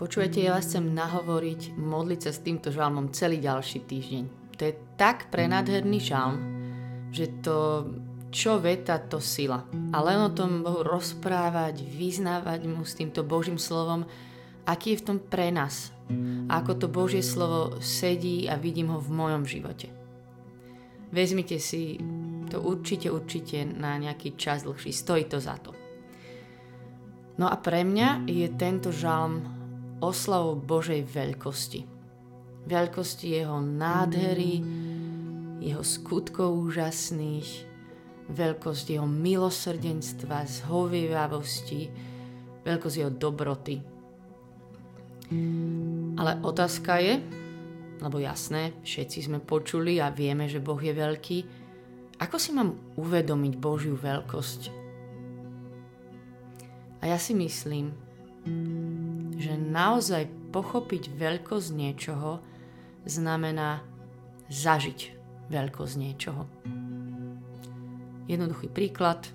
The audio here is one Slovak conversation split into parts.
Počujete, ja vás chcem nahovoriť, modliť sa s týmto žalmom celý ďalší týždeň. To je tak prenádherný žalm, že to čo veta, to sila. A len o tom Bohu rozprávať, vyznávať mu s týmto Božím slovom, aký je v tom pre nás. A ako to Božie slovo sedí a vidím ho v mojom živote. Vezmite si to určite, určite na nejaký čas dlhší. Stojí to za to. No a pre mňa je tento žalm oslavou Božej veľkosti. Veľkosti jeho nádhery, jeho skutkov úžasných, veľkosť jeho milosrdenstva, zhovievavosti, veľkosť jeho dobroty. Ale otázka je, lebo jasné, všetci sme počuli a vieme, že Boh je veľký, ako si mám uvedomiť Božiu veľkosť? A ja si myslím, že naozaj pochopiť veľkosť niečoho znamená zažiť veľkosť niečoho. Jednoduchý príklad.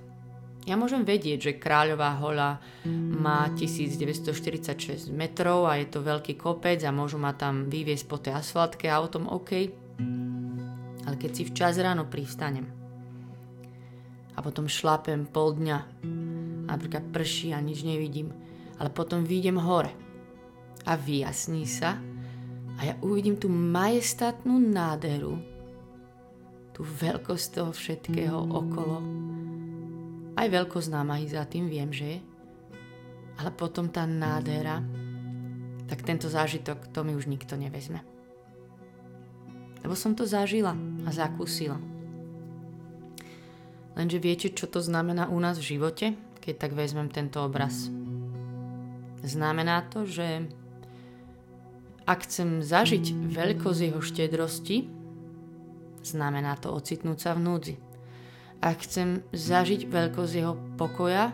Ja môžem vedieť, že Kráľová hola má 1946 metrov a je to veľký kopec a môžu ma tam vyviesť po tej asfaltke a o tom OK. Ale keď si včas ráno pristanem a potom šlapem pol dňa, napríklad prší a nič nevidím, ale potom výjdem hore a vyjasní sa a ja uvidím tú majestátnu nádheru, tú veľkosť toho všetkého okolo. Aj veľkosť námahy za tým viem, že je. Ale potom tá nádhera, tak tento zážitok to mi už nikto nevezme. Lebo som to zažila a zakúsila. Lenže viete, čo to znamená u nás v živote, keď tak vezmem tento obraz? Znamená to, že ak chcem zažiť veľkosť jeho štedrosti, znamená to ocitnúť sa v núdzi. Ak chcem zažiť veľkosť jeho pokoja,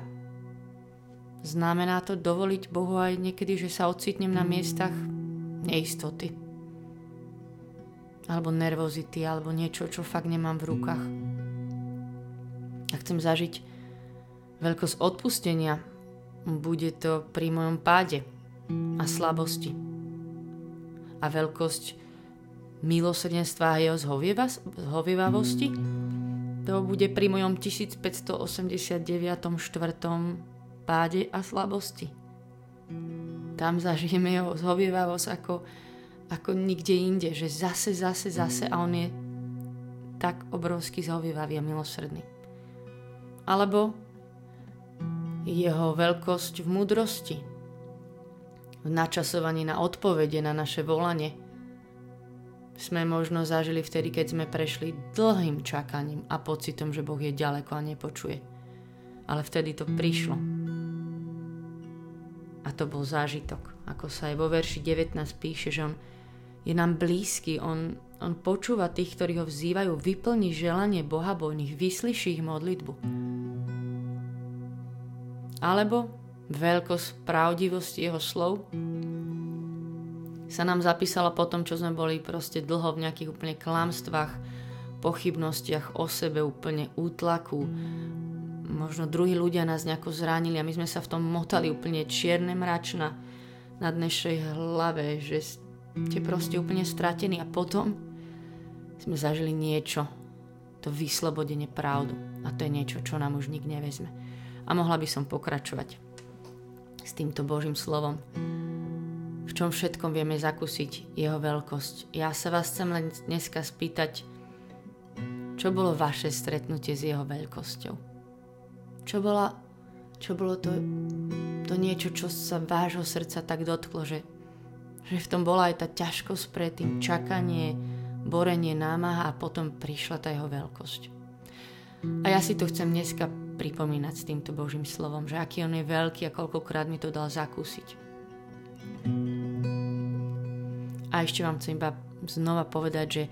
znamená to dovoliť Bohu aj niekedy, že sa ocitnem na miestach neistoty. Alebo nervozity, alebo niečo, čo fakt nemám v rukách. Ak chcem zažiť veľkosť odpustenia, bude to pri mojom páde a slabosti. A veľkosť milosrdenstva a jeho zhovievavosti to bude pri mojom 1589. štvrtom páde a slabosti. Tam zažijeme jeho zhovievavosť ako, ako nikde inde, že zase, zase, zase a on je tak obrovský zhovievavý a milosrdný. Alebo jeho veľkosť v múdrosti, v načasovaní na odpovede na naše volanie. Sme možno zažili vtedy, keď sme prešli dlhým čakaním a pocitom, že Boh je ďaleko a nepočuje. Ale vtedy to prišlo. A to bol zážitok. Ako sa aj vo verši 19 píše, že on je nám blízky, on, on počúva tých, ktorí ho vzývajú, vyplní želanie bohabojných, vyslyší ich modlitbu alebo veľkosť pravdivosti jeho slov sa nám zapísala po tom, čo sme boli proste dlho v nejakých úplne klamstvách, pochybnostiach o sebe, úplne útlaku. Možno druhí ľudia nás nejako zranili a my sme sa v tom motali úplne čierne mračna na dnešnej hlave, že ste proste úplne stratení a potom sme zažili niečo, to vyslobodenie pravdu. A to je niečo, čo nám už nik nevezme a mohla by som pokračovať s týmto Božím slovom. V čom všetkom vieme zakúsiť jeho veľkosť. Ja sa vás chcem len dneska spýtať, čo bolo vaše stretnutie s jeho veľkosťou? Čo, bola, čo bolo to, to niečo, čo sa vášho srdca tak dotklo, že, že v tom bola aj tá ťažkosť predtým, čakanie, borenie, námaha a potom prišla tá jeho veľkosť. A ja si to chcem dneska pripomínať s týmto Božím slovom, že aký on je veľký a koľkokrát mi to dal zakúsiť. A ešte vám chcem iba znova povedať, že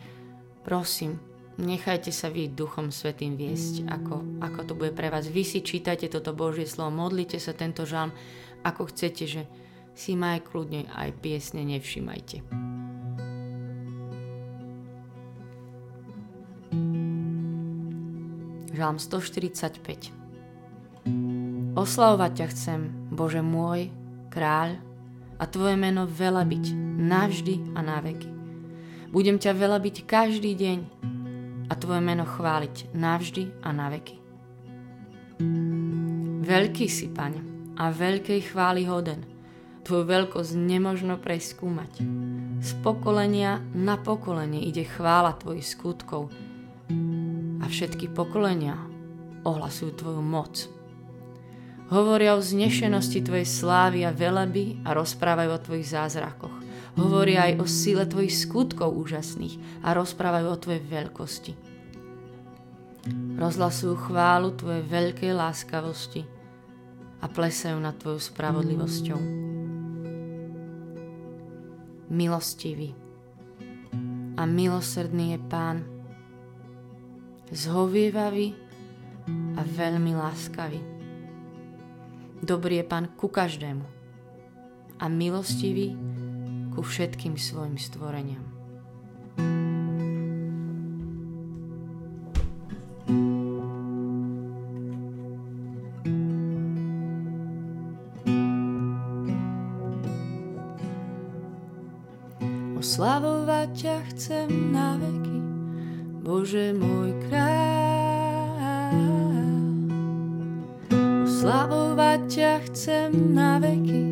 prosím, nechajte sa vy Duchom Svetým viesť, ako, ako to bude pre vás. Vy si čítajte toto Božie slovo, modlite sa tento žalm, ako chcete, že si ma aj kľudne aj piesne nevšimajte. Žalm 145 Oslavovať ťa chcem, Bože môj, kráľ, a Tvoje meno veľa byť navždy a na veky. Budem ťa veľa byť každý deň a Tvoje meno chváliť navždy a na veky. Veľký si, Pane, a veľkej chvály hoden. Tvoju veľkosť nemožno preskúmať. Z pokolenia na pokolenie ide chvála Tvojich skutkov všetky pokolenia ohlasujú Tvoju moc. Hovoria o znešenosti Tvojej slávy a veleby a rozprávajú o Tvojich zázrakoch. Hovoria aj o sile Tvojich skutkov úžasných a rozprávajú o Tvojej veľkosti. Rozhlasujú chválu Tvojej veľkej láskavosti a plesajú nad Tvojou spravodlivosťou. Milostivý a milosrdný je Pán, zhovievavý a veľmi láskavý. Dobrý je Pán ku každému a milostivý ku všetkým svojim stvoreniam. Oslavovať ťa chcem na veky, Bože môj kráľ. Oslavovať ťa chcem na veky,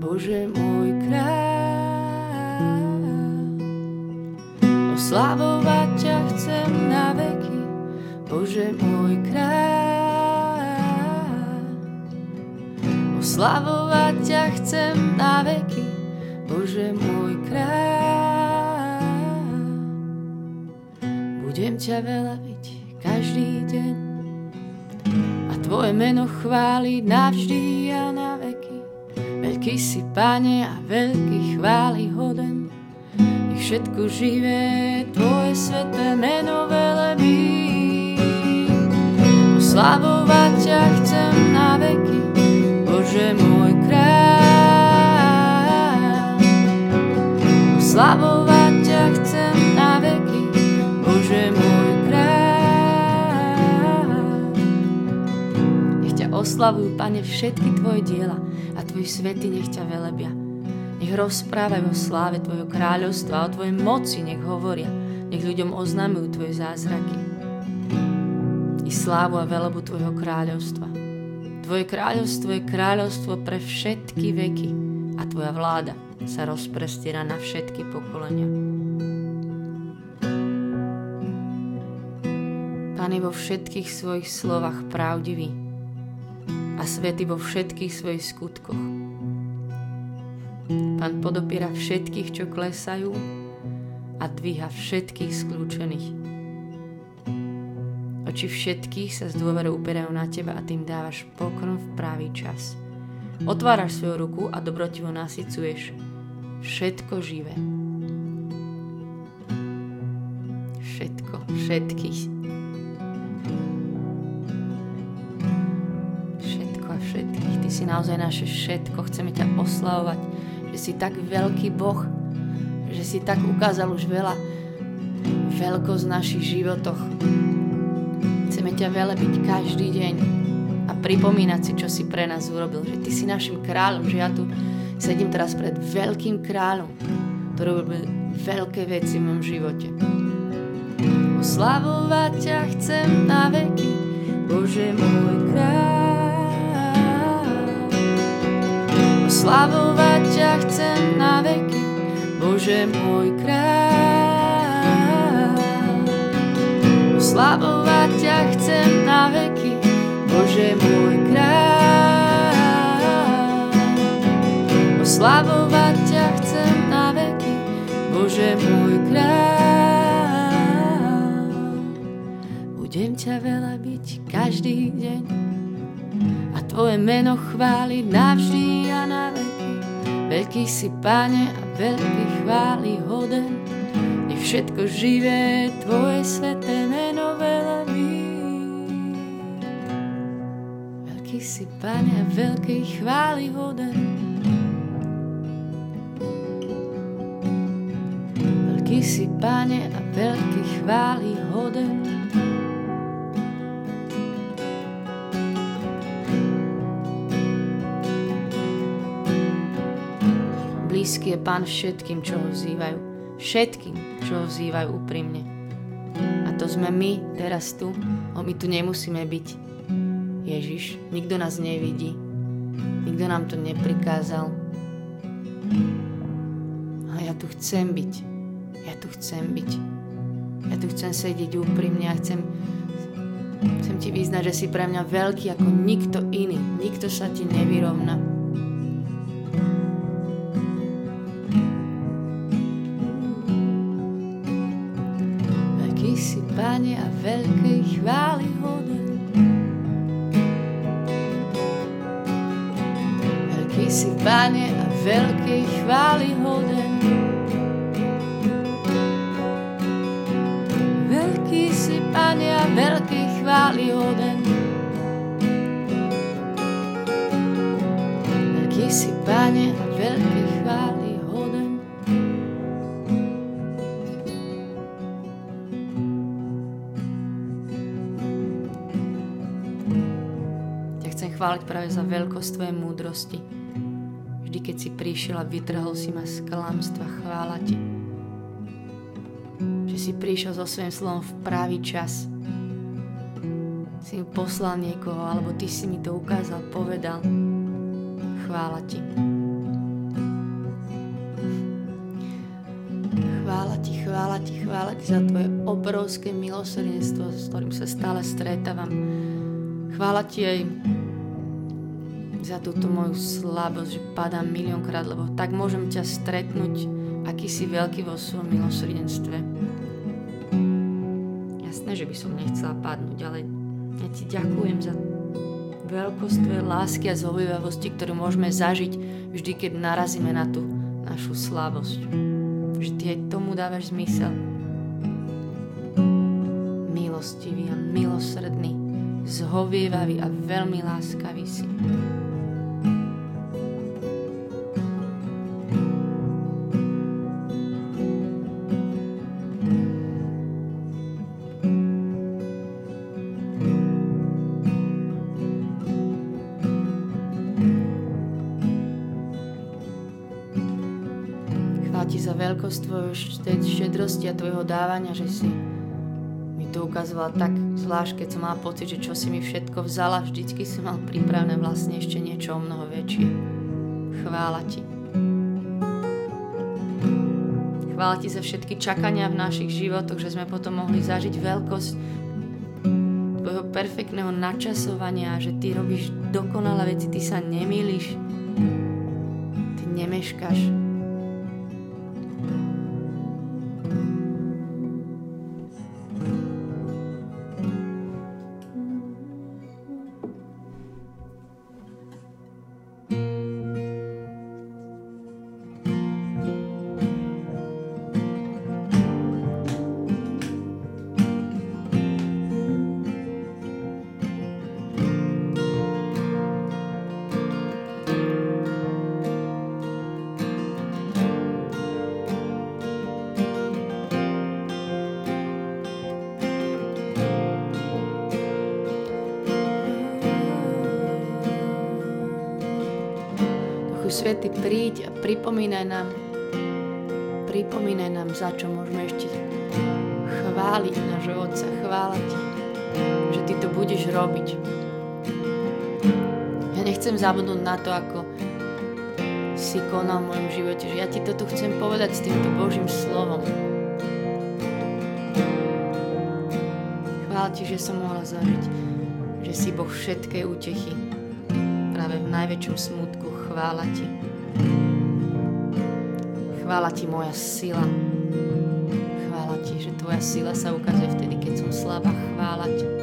Bože môj kráľ. Oslavovať ťa chcem na veky, Bože môj kráľ. Oslavovať ťa chcem na veky, Bože môj kráľ. Budem ťa veľa byť každý deň a Tvoje meno chváliť navždy a na veky. Veľký si, Pane, a veľký chváli hoden. Nech všetko živé Tvoje sveté meno velebí. Oslavovať oslavujú, Pane, všetky Tvoje diela a Tvoji svety nech ťa velebia. Nech rozprávajú o sláve Tvojho kráľovstva o Tvojej moci nech hovoria. Nech ľuďom oznamujú Tvoje zázraky i slávu a velebu Tvojho kráľovstva. Tvoje kráľovstvo je kráľovstvo pre všetky veky a Tvoja vláda sa rozprestiera na všetky pokolenia. Pán je vo všetkých svojich slovách pravdivý a svety vo všetkých svojich skutkoch. Pán podopiera všetkých, čo klesajú a dvíha všetkých skľúčených. Oči všetkých sa z dôveru uperajú na teba a tým dávaš pokrm v právý čas. Otváraš svoju ruku a dobrotivo nasycuješ všetko živé. Všetko, všetkých. Si naozaj naše všetko. Chceme ťa oslavovať, že si tak veľký Boh, že si tak ukázal už veľa veľkosť v našich životoch. Chceme ťa veľa byť každý deň a pripomínať si, čo si pre nás urobil. Že ty si našim kráľom, že ja tu Sedím teraz pred veľkým kráľom, ktorý robil veľké veci v mojom živote. Oslavovať ťa chcem na veky, Bože môj kráľ. Oslavovať ťa chcem na veky, Bože môj kráľ. Oslavovať ťa chcem na veky, Bože môj kráľ. Slavovať ťa chcem na veky, Bože môj kráľ. Budem ťa veľa byť každý deň Tvoje meno chváliť navždy a na veky. Veľký si, Pane, a veľký chváli hoden, nech všetko živé Tvoje sveté meno velebí. Veľký si, Pane, a veľký chváli hoden, Ty si, Pane, a veľký chváli hoden. Blízky je Pán všetkým, čo ho vzývajú. Všetkým, čo ho vzývajú úprimne. A to sme my teraz tu. O my tu nemusíme byť. Ježiš, nikto nás nevidí. Nikto nám to neprikázal. A ja tu chcem byť. Ja tu chcem byť. Ja tu chcem sedieť úprimne a chcem, chcem ti vyznať, že si pre mňa veľký ako nikto iný. Nikto sa ti nevyrovná. Pane a veľkej chvály hoden. Veľký si Pane a veľkej chvály hoden. Chváliť práve za veľkosť Tvojej múdrosti. Vždy, keď si prišiel a vytrhol si ma z klamstva, chvála Ti. Že si prišiel so svojím slovom v pravý čas. Si mi poslal niekoho, alebo Ty si mi to ukázal, povedal. Chvála Ti. Chvála Ti, chvála Ti, chvála Ti za Tvoje obrovské milosrdenstvo, s ktorým sa stále stretávam. Chvála Ti aj za túto moju slabosť, že padám miliónkrát, lebo tak môžem ťa stretnúť, aký si veľký vo svojom milosrdenstve. Jasné, že by som nechcela padnúť, ale ja ti ďakujem za veľkosť tvojej lásky a zhovývavosti, ktorú môžeme zažiť vždy, keď narazíme na tú našu slabosť. Ty aj tomu dávaš zmysel. Milostivý a milosrdný, zhovievavý a veľmi láskavý si. Veľkosť tvojho štedrosti a tvojho dávania, že si mi to ukazovala tak zvlášť, keď som mala pocit, že čo si mi všetko vzala, vždycky si mal pripravené vlastne ešte niečo o mnoho väčšie. Chvála ti. Chvála ti za všetky čakania v našich životoch, že sme potom mohli zažiť veľkosť tvojho perfektného načasovania, že ty robíš dokonalé veci, ty sa nemýliš, ty nemeškáš. Svety, príď a pripomínaj nám, pripomínaj nám, za čo môžeme ešte chváliť nášho Otca, chváľať, že Ty to budeš robiť. Ja nechcem zabudnúť na to, ako si konal v mojom živote, že ja Ti toto chcem povedať s týmto Božím slovom. Chváľ Ti, že som mohla zažiť, že si Boh všetkej útechy, práve v najväčšom smutku chvála Ti. Chvála Ti moja sila. Chvála Ti, že Tvoja sila sa ukazuje vtedy, keď som slabá. Chvála Ti.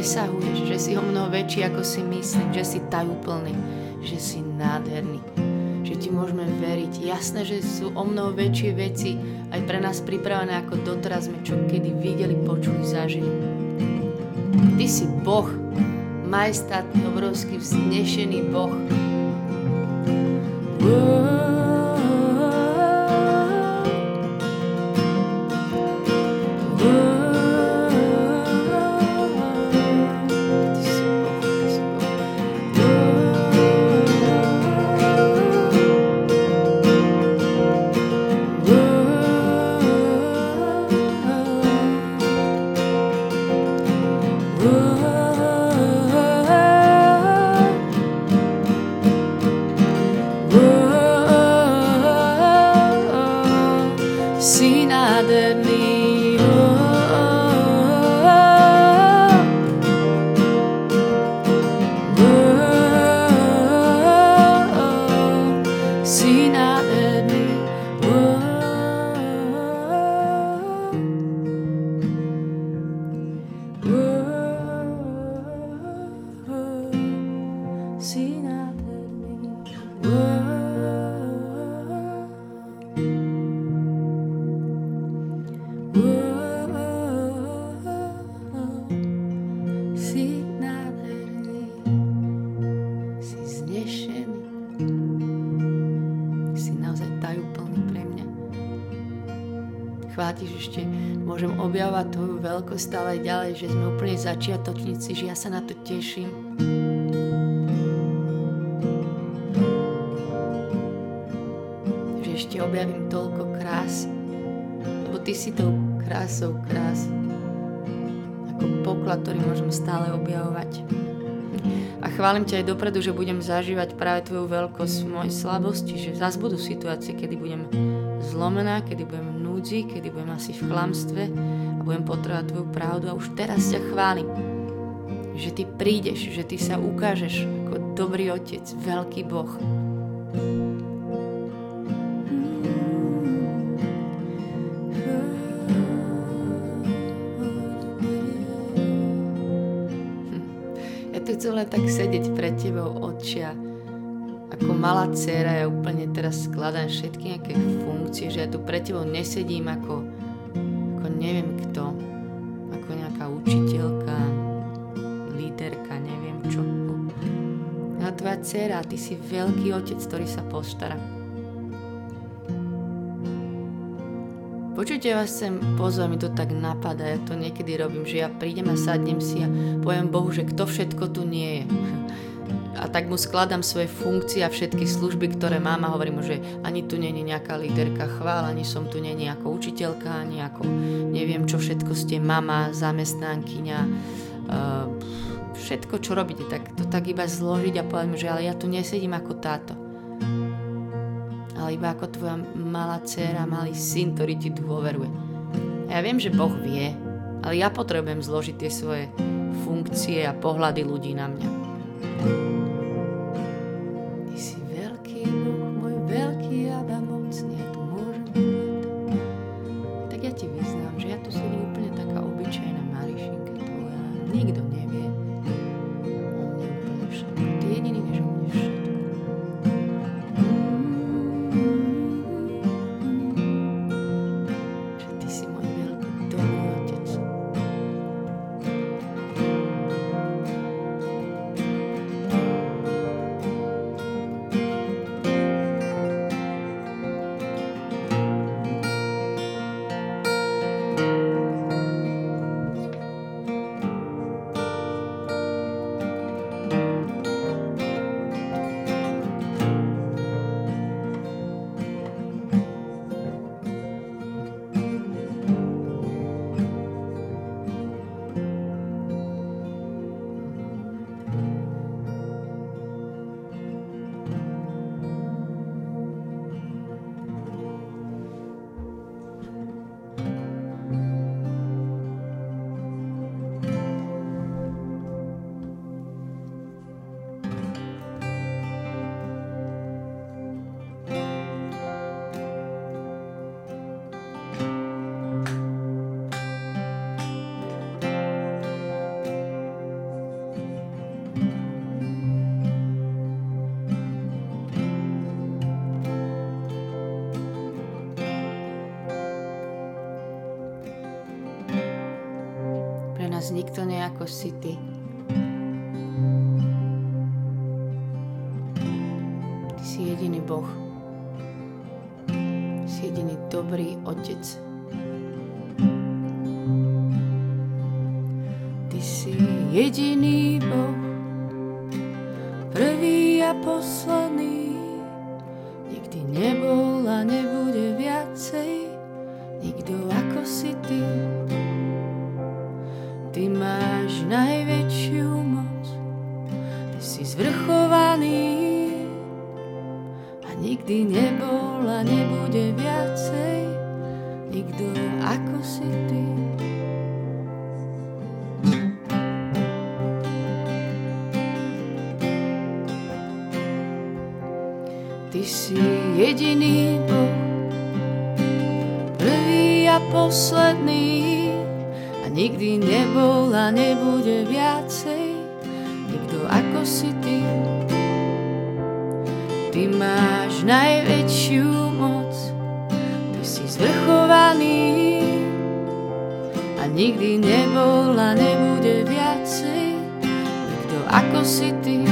Presahuješ, že si ho mnoho väčší, ako si myslím, že si tajúplný, že si nádherný, že ti môžeme veriť. Jasné, že sú o mnoho väčšie veci aj pre nás pripravené, ako doteraz sme čo kedy videli, počuli, zažili. Ty si Boh, majestátny, obrovský, vznešený Boh. Whoa. Objavovať tvoju veľkosť stále ďalej, že sme úplne začiatočníci, že ja sa na to teším. Že ešte objavím toľko krás, lebo ty si tou krásou krás. Ako poklad, ktorý môžem stále objavovať. A chválim ťa aj dopredu, že budem zažívať práve tvoju veľkosť v mojej slabosti, že zase budú situácie, kedy budem zlomená, kedy budem núdzi, kedy budem asi v klamstve, a budem potrebovať tvoju pravdu a už teraz ťa chválim, že ty prídeš, že ty sa ukážeš ako dobrý otec, veľký Boh. Ja tu chcem len tak sedieť pred tebou, očia, ako malá dcera, ja úplne teraz skladám všetky nejaké funkcie, že ja tu pred tebou nesedím ako neviem kto, ako nejaká učiteľka, líderka, neviem čo. A tvoja dcera, ty si veľký otec, ktorý sa postará. Počujte vás sem, pozor, mi to tak napadá, ja to niekedy robím, že ja prídem a sadnem si a poviem Bohu, že kto všetko tu nie je a tak mu skladám svoje funkcie a všetky služby, ktoré mám a hovorím mu, že ani tu není nejaká líderka chvál, ani som tu není ako učiteľka, ani ako neviem čo všetko ste mama, zamestnankyňa, uh, všetko čo robíte, tak to tak iba zložiť a povedať mu, že ale ja tu nesedím ako táto. Ale iba ako tvoja malá dcera, malý syn, ktorý ti dôveruje. A ja viem, že Boh vie, ale ja potrebujem zložiť tie svoje funkcie a pohľady ľudí na mňa. Nikto nejako si Ty. A nikdy nebol a nebude viacej nikto ako si ty.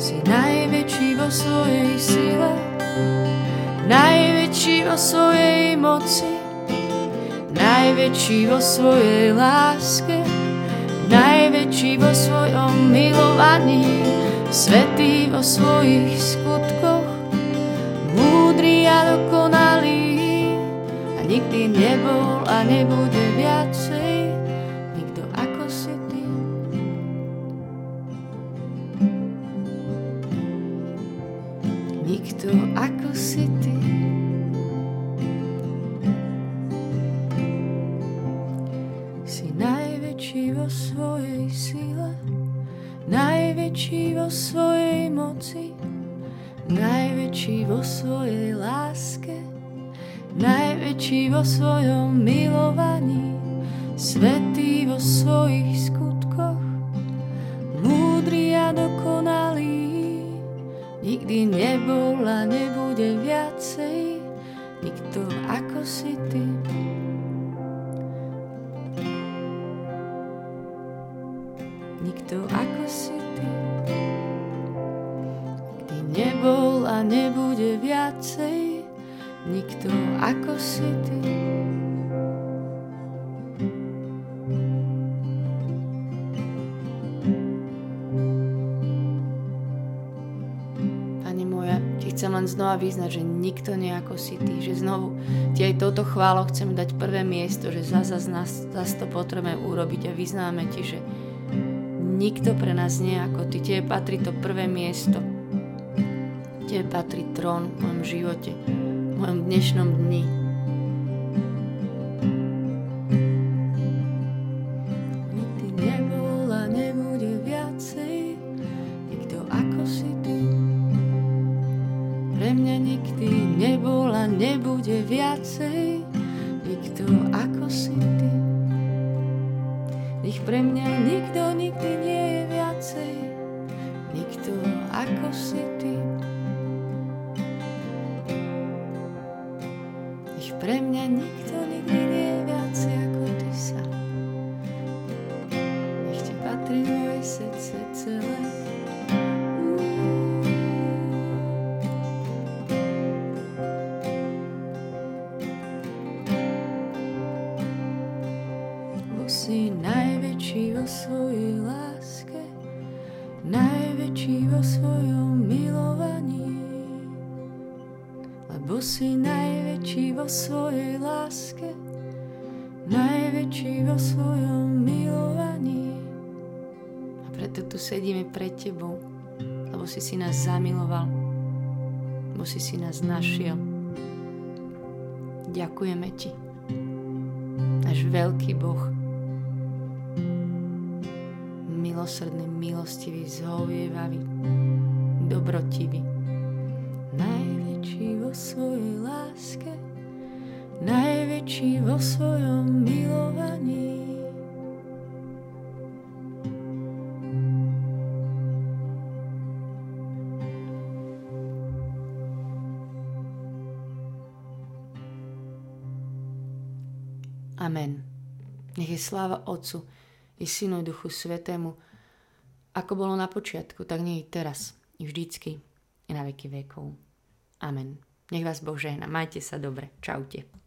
Si najväčší vo svojej sile, najväčší vo svojej moci, najväčší vo svojej láske, najväčší vo svojom milovaní, svetý vo svojich skutkoch, múdry a dokonalý nikdy nebol a nebude viacej nikto ako si ty. Nikto ako si ty. vo svojej sile, najväčší vo svojej moci, najväčší vo svojej láske, najväčší vo svojom milovaní, svetý vo svojich skutkoch, múdry a dokonalý, nikdy nebol nebude viacej, nikto ako si ty. Ako si ty. Pane moja, ti chcem len znova vyznať, že nikto nie ako si ty, že znovu ti aj touto chválou chcem dať prvé miesto, že zase nás, zase to potrebujeme urobiť a vyznáme ti, že nikto pre nás nie ako Ty. Tebe patrí to prvé miesto. Tebe patrí trón v mojom živote, mojom dnešnom dni. Pre mňa nikto pred Tebou, lebo si si nás zamiloval, lebo si si nás našiel. Ďakujeme Ti, náš veľký Boh, milosrdný, milostivý, zhovievavý, dobrotivý. Najväčší vo svojej láske, najväčší vo svojom milovaní. Nech je sláva Otcu i Synu i Duchu Svetému, ako bolo na počiatku, tak nie i teraz, i vždycky, i na veky vekov. Amen. Nech vás Boh žehna. Majte sa dobre. Čaute.